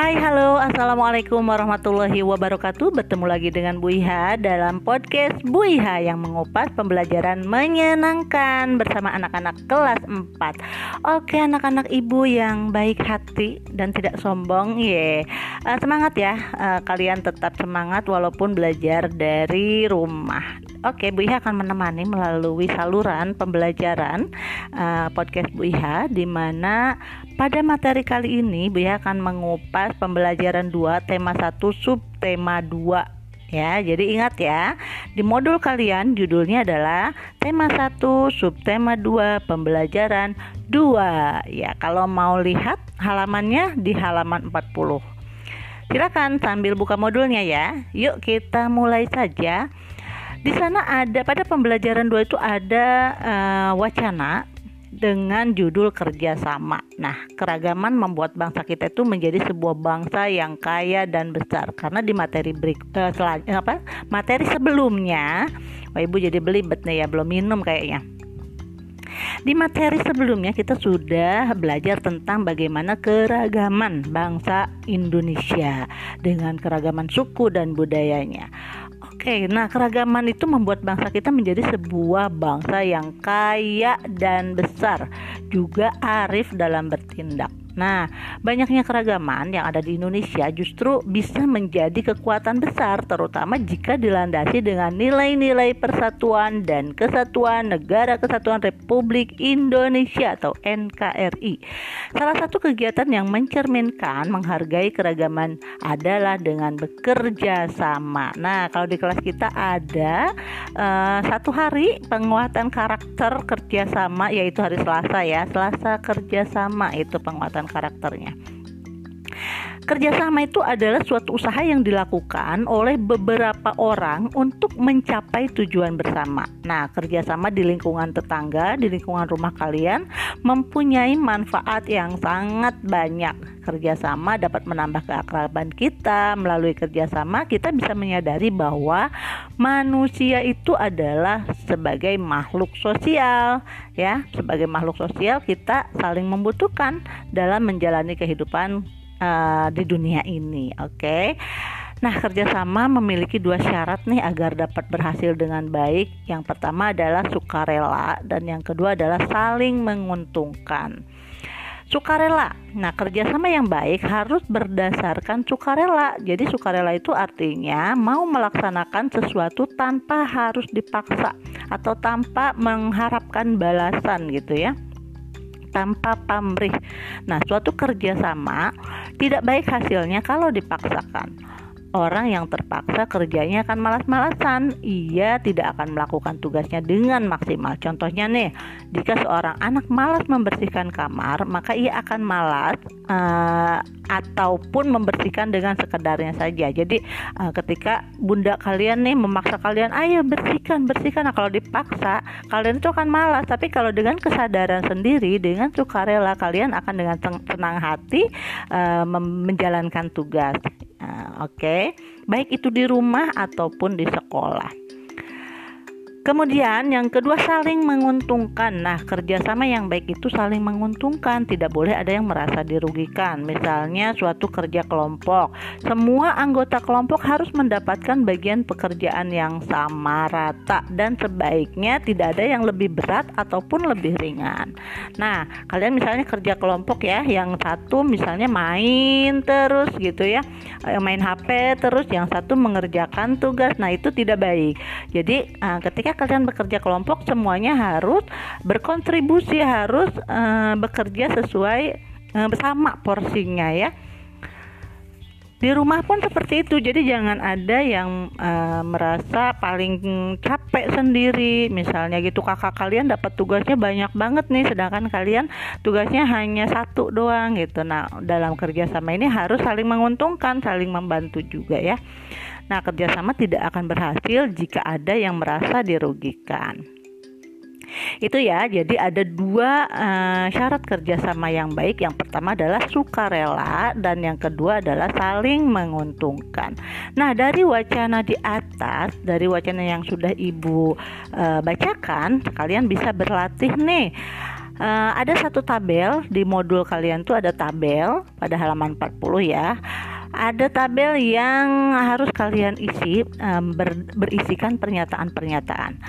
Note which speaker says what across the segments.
Speaker 1: Hai, halo, assalamualaikum warahmatullahi wabarakatuh. Bertemu lagi dengan Bu Iha dalam podcast Bu Iha yang mengupas pembelajaran menyenangkan bersama anak-anak kelas 4. Oke, anak-anak ibu yang baik hati dan tidak sombong, ye. Uh, semangat ya, uh, kalian tetap semangat walaupun belajar dari rumah. Oke, Bu Iha akan menemani melalui saluran pembelajaran uh, podcast Bu Iha di mana pada materi kali ini Bu Iha akan mengupas pembelajaran 2 tema 1 sub tema 2 ya. Jadi ingat ya, di modul kalian judulnya adalah tema 1 sub tema 2 pembelajaran 2. Ya, kalau mau lihat halamannya di halaman 40. Silakan sambil buka modulnya ya. Yuk kita mulai saja. Di sana ada pada pembelajaran 2 itu ada uh, wacana dengan judul kerjasama. Nah, keragaman membuat bangsa kita itu menjadi sebuah bangsa yang kaya dan besar. Karena di materi break, uh, selaj, apa materi sebelumnya, wah ibu jadi belibet nih ya, belum minum kayaknya. Di materi sebelumnya kita sudah belajar tentang bagaimana keragaman bangsa Indonesia dengan keragaman suku dan budayanya. Oke, nah keragaman itu membuat bangsa kita menjadi sebuah bangsa yang kaya dan besar, juga arif dalam bertindak. Nah, banyaknya keragaman yang ada di Indonesia justru bisa menjadi kekuatan besar, terutama jika dilandasi dengan nilai-nilai persatuan dan kesatuan Negara Kesatuan Republik Indonesia atau NKRI. Salah satu kegiatan yang mencerminkan menghargai keragaman adalah dengan bekerja sama. Nah, kalau di kelas kita ada uh, satu hari penguatan karakter kerjasama, yaitu hari Selasa ya, Selasa kerjasama itu penguatan karakternya. Kerjasama itu adalah suatu usaha yang dilakukan oleh beberapa orang untuk mencapai tujuan bersama. Nah, kerjasama di lingkungan tetangga, di lingkungan rumah kalian mempunyai manfaat yang sangat banyak. Kerjasama dapat menambah keakraban kita. Melalui kerjasama, kita bisa menyadari bahwa manusia itu adalah sebagai makhluk sosial, ya. Sebagai makhluk sosial, kita saling membutuhkan dalam menjalani kehidupan uh, di dunia ini. Oke. Okay? Nah, kerjasama memiliki dua syarat nih agar dapat berhasil dengan baik. Yang pertama adalah sukarela dan yang kedua adalah saling menguntungkan. Sukarela. Nah, kerjasama yang baik harus berdasarkan sukarela. Jadi, sukarela itu artinya mau melaksanakan sesuatu tanpa harus dipaksa atau tanpa mengharapkan balasan gitu ya tanpa pamrih. Nah, suatu kerjasama tidak baik hasilnya kalau dipaksakan orang yang terpaksa kerjanya akan malas-malasan. Ia tidak akan melakukan tugasnya dengan maksimal. Contohnya nih, jika seorang anak malas membersihkan kamar, maka ia akan malas uh, ataupun membersihkan dengan sekedarnya saja. Jadi uh, ketika bunda kalian nih memaksa kalian, ayo bersihkan, bersihkan. Nah, kalau dipaksa, kalian itu akan malas. Tapi kalau dengan kesadaran sendiri, dengan sukarela, kalian akan dengan tenang hati uh, menjalankan tugas. Nah, Oke, okay? baik itu di rumah ataupun di sekolah. Kemudian yang kedua saling menguntungkan. Nah, kerjasama yang baik itu saling menguntungkan. Tidak boleh ada yang merasa dirugikan. Misalnya suatu kerja kelompok, semua anggota kelompok harus mendapatkan bagian pekerjaan yang sama rata dan sebaiknya tidak ada yang lebih berat ataupun lebih ringan. Nah, kalian misalnya kerja kelompok ya, yang satu misalnya main terus gitu ya, eh, main HP terus, yang satu mengerjakan tugas. Nah, itu tidak baik. Jadi, eh, ketika ketika kalian bekerja kelompok semuanya harus berkontribusi harus uh, bekerja sesuai uh, bersama porsinya ya di rumah pun seperti itu. Jadi jangan ada yang uh, merasa paling capek sendiri. Misalnya gitu kakak kalian dapat tugasnya banyak banget nih sedangkan kalian tugasnya hanya satu doang gitu. Nah dalam kerja sama ini harus saling menguntungkan saling membantu juga ya. Nah, kerjasama tidak akan berhasil jika ada yang merasa dirugikan. Itu ya, jadi ada dua uh, syarat kerjasama yang baik. Yang pertama adalah sukarela dan yang kedua adalah saling menguntungkan. Nah, dari wacana di atas, dari wacana yang sudah ibu uh, bacakan, kalian bisa berlatih nih uh, ada satu tabel di modul kalian tuh ada tabel pada halaman 40 ya ada tabel yang harus kalian isi um, ber, berisikan pernyataan-pernyataan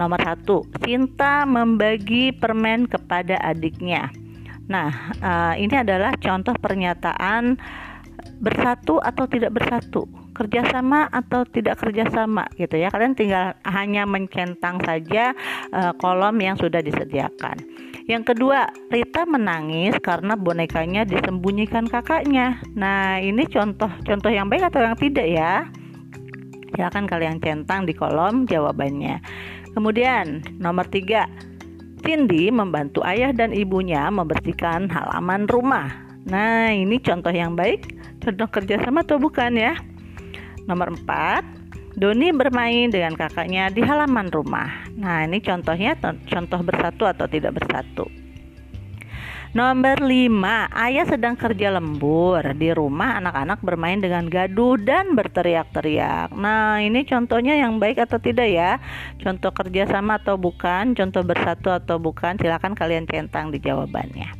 Speaker 1: nomor satu Sinta membagi permen kepada adiknya. Nah uh, ini adalah contoh pernyataan bersatu atau tidak bersatu kerjasama atau tidak kerjasama gitu ya. Kalian tinggal hanya mencentang saja uh, kolom yang sudah disediakan. Yang kedua Rita menangis karena bonekanya disembunyikan kakaknya. Nah ini contoh-contoh yang baik atau yang tidak ya? Silakan kalian centang di kolom jawabannya kemudian nomor tiga. Cindy membantu ayah dan ibunya membersihkan halaman rumah. Nah ini contoh yang baik. Contoh kerjasama atau bukan ya? Nomor 4, Doni bermain dengan kakaknya di halaman rumah. Nah, ini contohnya contoh bersatu atau tidak bersatu. Nomor 5, ayah sedang kerja lembur. Di rumah anak-anak bermain dengan gaduh dan berteriak-teriak. Nah, ini contohnya yang baik atau tidak ya? Contoh kerjasama atau bukan? Contoh bersatu atau bukan? Silahkan kalian centang di jawabannya.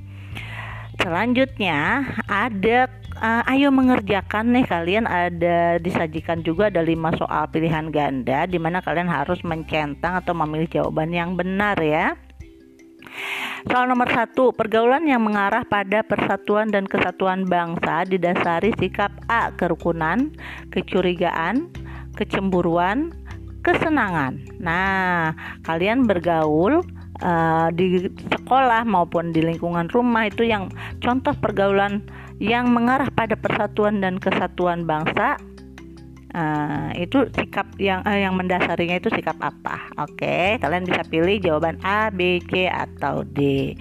Speaker 1: Selanjutnya ada uh, ayo mengerjakan nih kalian ada disajikan juga ada lima soal pilihan ganda di mana kalian harus mencentang atau memilih jawaban yang benar ya. Soal nomor satu, pergaulan yang mengarah pada persatuan dan kesatuan bangsa didasari sikap A. Kerukunan, kecurigaan, kecemburuan, kesenangan. Nah, kalian bergaul uh, di sekolah maupun di lingkungan rumah itu yang contoh pergaulan yang mengarah pada persatuan dan kesatuan bangsa uh, itu sikap yang uh, yang mendasarinya itu sikap apa? Oke kalian bisa pilih jawaban A B C atau D.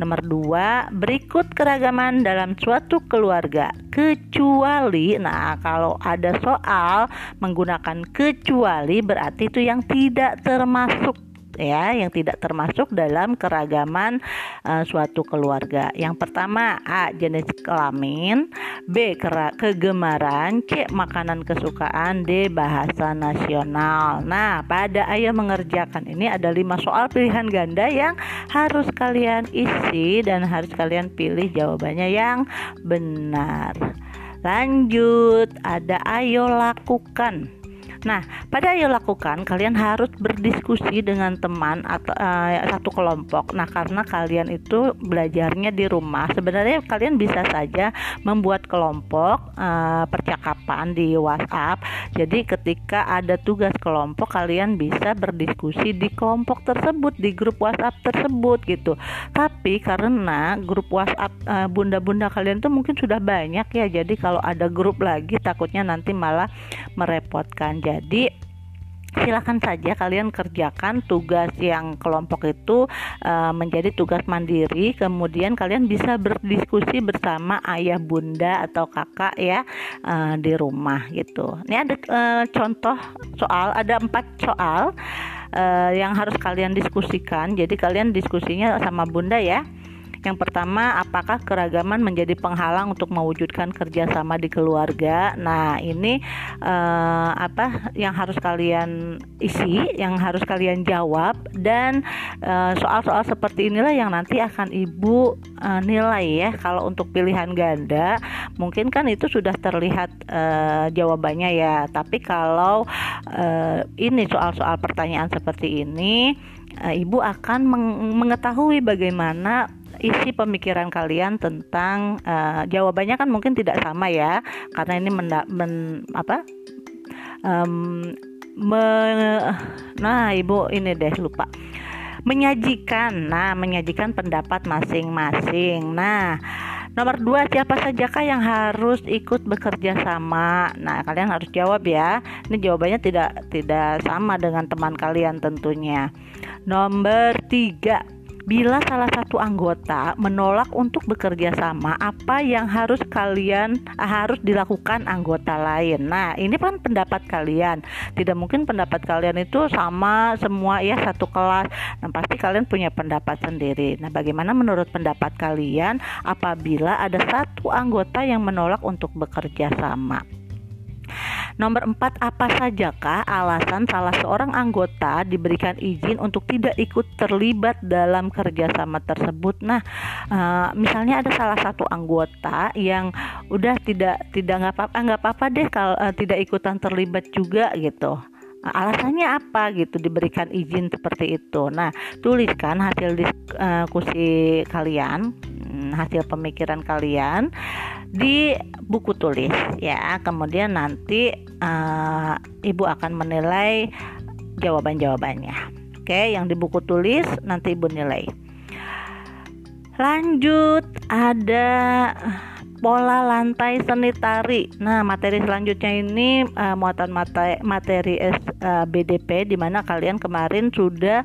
Speaker 1: Nomor dua, berikut keragaman dalam suatu keluarga. Kecuali, nah kalau ada soal menggunakan kecuali berarti itu yang tidak termasuk ya yang tidak termasuk dalam keragaman uh, suatu keluarga. Yang pertama A jenis kelamin, B kegemaran, C makanan kesukaan, D bahasa nasional. Nah, pada ayo mengerjakan ini ada lima soal pilihan ganda yang harus kalian isi dan harus kalian pilih jawabannya yang benar. Lanjut, ada ayo lakukan. Nah, pada ayo lakukan kalian harus berdiskusi dengan teman atau uh, satu kelompok. Nah, karena kalian itu belajarnya di rumah, sebenarnya kalian bisa saja membuat kelompok uh, percakapan di WhatsApp. Jadi ketika ada tugas kelompok kalian bisa berdiskusi di kelompok tersebut, di grup WhatsApp tersebut gitu. Tapi karena grup WhatsApp uh, bunda-bunda kalian tuh mungkin sudah banyak ya. Jadi kalau ada grup lagi takutnya nanti malah merepotkan jadi silahkan saja kalian kerjakan tugas yang kelompok itu uh, menjadi tugas mandiri. Kemudian kalian bisa berdiskusi bersama ayah bunda atau kakak ya uh, di rumah gitu. Ini ada uh, contoh soal ada empat soal uh, yang harus kalian diskusikan. Jadi kalian diskusinya sama bunda ya yang pertama, apakah keragaman menjadi penghalang untuk mewujudkan kerjasama di keluarga? Nah, ini uh, apa yang harus kalian isi, yang harus kalian jawab, dan eh, soal-soal seperti inilah yang nanti akan ibu uh, nilai ya. Kalau untuk pilihan ganda, mungkin kan itu sudah terlihat uh, jawabannya ya. Tapi kalau uh, ini soal-soal pertanyaan seperti ini, uh, ibu akan mengetahui bagaimana isi pemikiran kalian tentang uh, jawabannya kan mungkin tidak sama ya karena ini menda, men, apa? Um, me, nah ibu ini deh lupa. Menyajikan nah menyajikan pendapat masing-masing. Nah Nomor dua, siapa sajakah yang harus ikut bekerja sama? Nah, kalian harus jawab ya. Ini jawabannya tidak tidak sama dengan teman kalian tentunya. Nomor tiga, bila salah satu anggota menolak untuk bekerja sama, apa yang harus kalian harus dilakukan anggota lain? Nah, ini kan pendapat kalian. Tidak mungkin pendapat kalian itu sama semua ya satu kelas. Nah, pasti kalian punya pendapat sendiri. Nah, bagaimana menurut pendapat kalian apabila ada satu anggota yang menolak untuk bekerja sama? Nomor empat, apa sajakah alasan salah seorang anggota diberikan izin untuk tidak ikut terlibat dalam kerjasama tersebut? Nah, uh, misalnya ada salah satu anggota yang udah tidak tidak nggak apa-apa nggak apa-apa deh kalau uh, tidak ikutan terlibat juga gitu. Nah, alasannya apa gitu diberikan izin seperti itu. Nah, tuliskan hasil diskusi kalian, hmm, hasil pemikiran kalian di buku tulis ya. Kemudian nanti uh, ibu akan menilai jawaban-jawabannya. Oke, yang di buku tulis nanti ibu nilai. Lanjut ada pola lantai seni tari. Nah, materi selanjutnya ini uh, muatan materi, materi uh, BDP di mana kalian kemarin sudah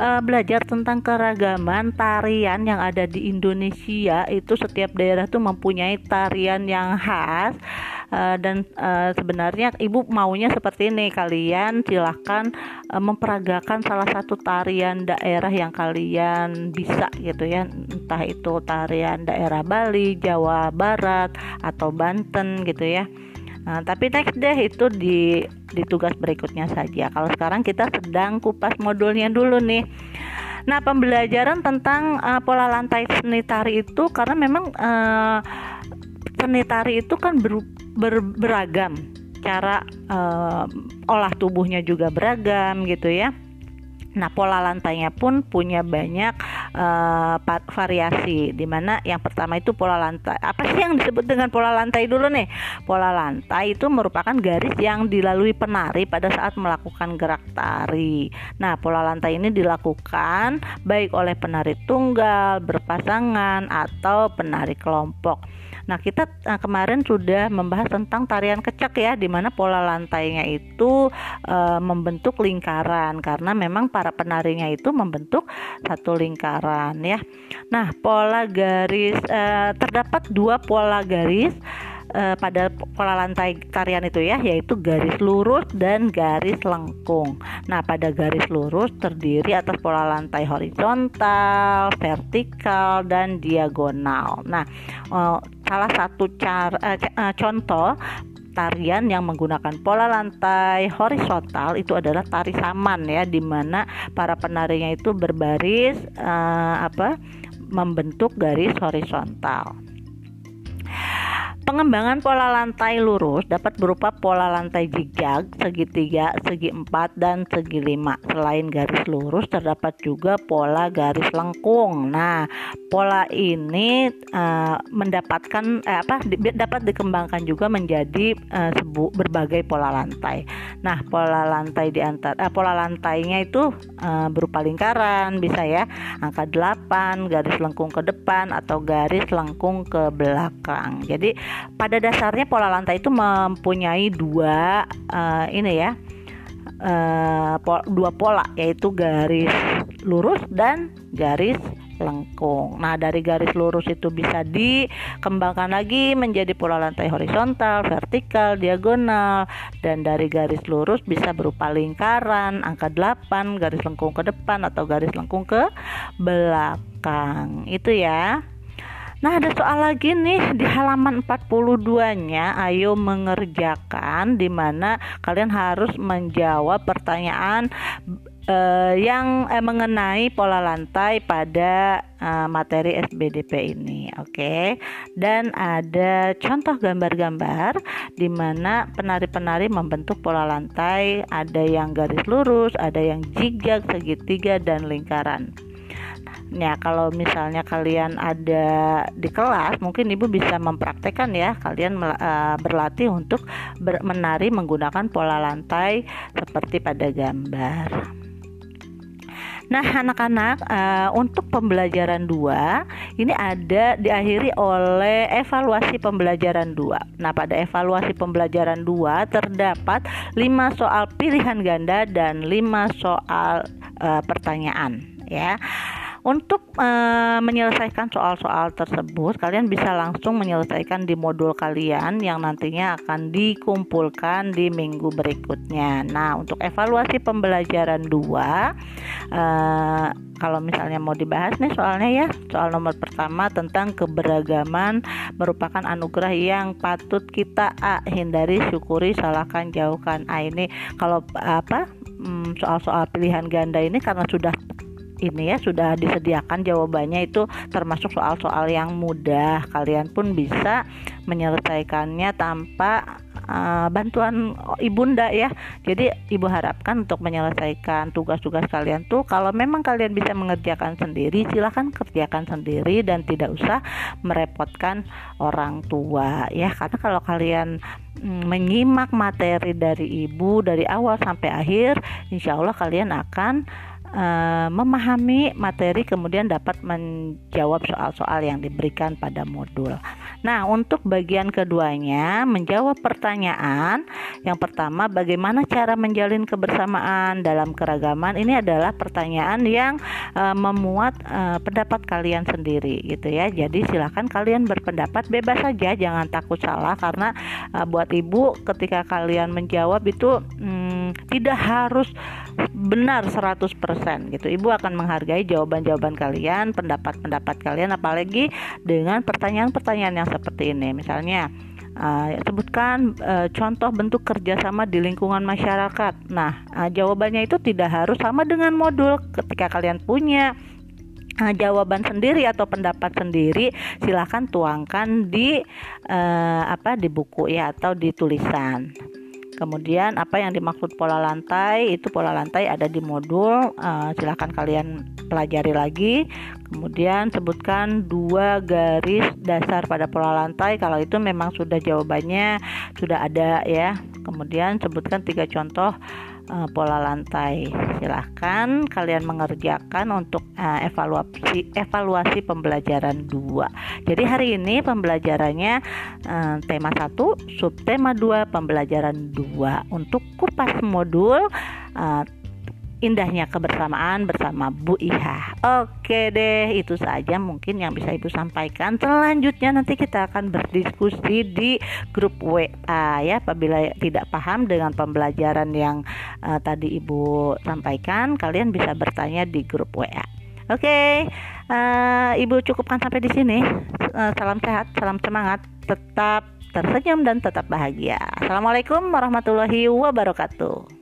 Speaker 1: uh, belajar tentang keragaman tarian yang ada di Indonesia. Itu setiap daerah tuh mempunyai tarian yang khas uh, dan uh, sebenarnya ibu maunya seperti ini kalian silahkan uh, memperagakan salah satu tarian daerah yang kalian bisa gitu ya entah itu tarian daerah Bali Jawa Barat atau Banten gitu ya Nah, tapi next deh itu di di tugas berikutnya saja. Kalau sekarang kita sedang kupas modulnya dulu nih. Nah, pembelajaran tentang uh, pola lantai seni tari itu karena memang uh, seni tari itu kan ber, ber, beragam cara uh, olah tubuhnya juga beragam gitu ya. Nah, pola lantainya pun punya banyak uh, variasi. Di mana yang pertama itu pola lantai. Apa sih yang disebut dengan pola lantai dulu nih? Pola lantai itu merupakan garis yang dilalui penari pada saat melakukan gerak tari. Nah, pola lantai ini dilakukan baik oleh penari tunggal, berpasangan, atau penari kelompok. Nah, kita uh, kemarin sudah membahas tentang tarian kecak ya, di mana pola lantainya itu uh, membentuk lingkaran karena memang para penarinya itu membentuk satu lingkaran ya. Nah, pola garis uh, terdapat dua pola garis pada pola lantai tarian itu ya yaitu garis lurus dan garis lengkung. Nah, pada garis lurus terdiri atas pola lantai horizontal, vertikal dan diagonal. Nah, salah satu cara uh, contoh tarian yang menggunakan pola lantai horizontal itu adalah tari saman ya di mana para penarinya itu berbaris uh, apa membentuk garis horizontal. Pengembangan pola lantai lurus dapat berupa pola lantai zigzag, segitiga, segi empat, dan segi lima. Selain garis lurus, terdapat juga pola garis lengkung. Nah, pola ini uh, mendapatkan eh, apa di, dapat dikembangkan juga menjadi uh, sebu, berbagai pola lantai. Nah, pola lantai di antara uh, pola lantainya itu uh, berupa lingkaran, bisa ya, angka 8, garis lengkung ke depan atau garis lengkung ke belakang. Jadi pada dasarnya pola lantai itu mempunyai dua uh, ini ya uh, pol dua pola yaitu garis lurus dan garis lengkung. Nah, dari garis lurus itu bisa dikembangkan lagi menjadi pola lantai horizontal, vertikal, diagonal dan dari garis lurus bisa berupa lingkaran, angka 8, garis lengkung ke depan atau garis lengkung ke belakang. Itu ya. Nah, ada soal lagi nih di halaman 42-nya. Ayo mengerjakan di mana kalian harus menjawab pertanyaan uh, yang eh, mengenai pola lantai pada uh, materi SBDP ini. Oke. Okay? Dan ada contoh gambar-gambar di mana penari-penari membentuk pola lantai, ada yang garis lurus, ada yang zigzag, segitiga dan lingkaran. Nah, kalau misalnya kalian ada di kelas, mungkin ibu bisa mempraktekkan ya, kalian uh, berlatih untuk menari menggunakan pola lantai seperti pada gambar. Nah, anak-anak, uh, untuk pembelajaran 2 ini ada diakhiri oleh evaluasi pembelajaran 2. Nah, pada evaluasi pembelajaran 2 terdapat 5 soal pilihan ganda dan 5 soal uh, pertanyaan ya. Untuk e, menyelesaikan soal-soal tersebut, kalian bisa langsung menyelesaikan di modul kalian yang nantinya akan dikumpulkan di minggu berikutnya. Nah, untuk evaluasi pembelajaran 2 e, kalau misalnya mau dibahas nih soalnya ya soal nomor pertama tentang keberagaman merupakan anugerah yang patut kita A hindari syukuri salahkan jauhkan A ini kalau apa hmm, soal-soal pilihan ganda ini karena sudah ini ya sudah disediakan jawabannya itu termasuk soal-soal yang mudah kalian pun bisa menyelesaikannya tanpa uh, bantuan ibunda ya. Jadi ibu harapkan untuk menyelesaikan tugas-tugas kalian tuh kalau memang kalian bisa mengerjakan sendiri silahkan kerjakan sendiri dan tidak usah merepotkan orang tua ya. Karena kalau kalian mm, menyimak materi dari ibu dari awal sampai akhir, insya Allah kalian akan uh, memahami materi kemudian dapat menjawab soal-soal yang diberikan pada modul. Nah, untuk bagian keduanya menjawab pertanyaan yang pertama bagaimana cara menjalin kebersamaan dalam keragaman ini adalah pertanyaan yang uh, memuat uh, pendapat kalian sendiri gitu ya. Jadi silakan kalian berpendapat bebas saja, jangan takut salah karena uh, buat ibu ketika kalian menjawab itu hmm, tidak harus benar 100% gitu. Ibu akan menghargai jawaban-jawaban kalian, pendapat-pendapat kalian apalagi dengan pertanyaan-pertanyaan yang seperti ini. Misalnya uh, sebutkan uh, contoh bentuk kerjasama di lingkungan masyarakat. Nah uh, jawabannya itu tidak harus sama dengan modul. Ketika kalian punya uh, jawaban sendiri atau pendapat sendiri silahkan tuangkan di uh, apa di buku ya atau di tulisan Kemudian apa yang dimaksud pola lantai itu pola lantai ada di modul uh, silahkan kalian pelajari lagi. Kemudian sebutkan dua garis dasar pada pola lantai kalau itu memang sudah jawabannya sudah ada ya. Kemudian sebutkan tiga contoh uh, pola lantai. Silahkan kalian mengerjakan untuk uh, evaluasi evaluasi pembelajaran 2. Jadi hari ini pembelajarannya uh, tema 1, subtema 2, pembelajaran 2. Untuk kupas modul uh, indahnya kebersamaan bersama Bu Iha. Oke deh, itu saja mungkin yang bisa Ibu sampaikan. Selanjutnya nanti kita akan berdiskusi di grup WA ya. Apabila tidak paham dengan pembelajaran yang uh, tadi Ibu sampaikan, kalian bisa bertanya di grup WA. Oke, uh, Ibu cukupkan sampai di sini. Uh, salam sehat, salam semangat, tetap tersenyum dan tetap bahagia. Assalamualaikum warahmatullahi wabarakatuh.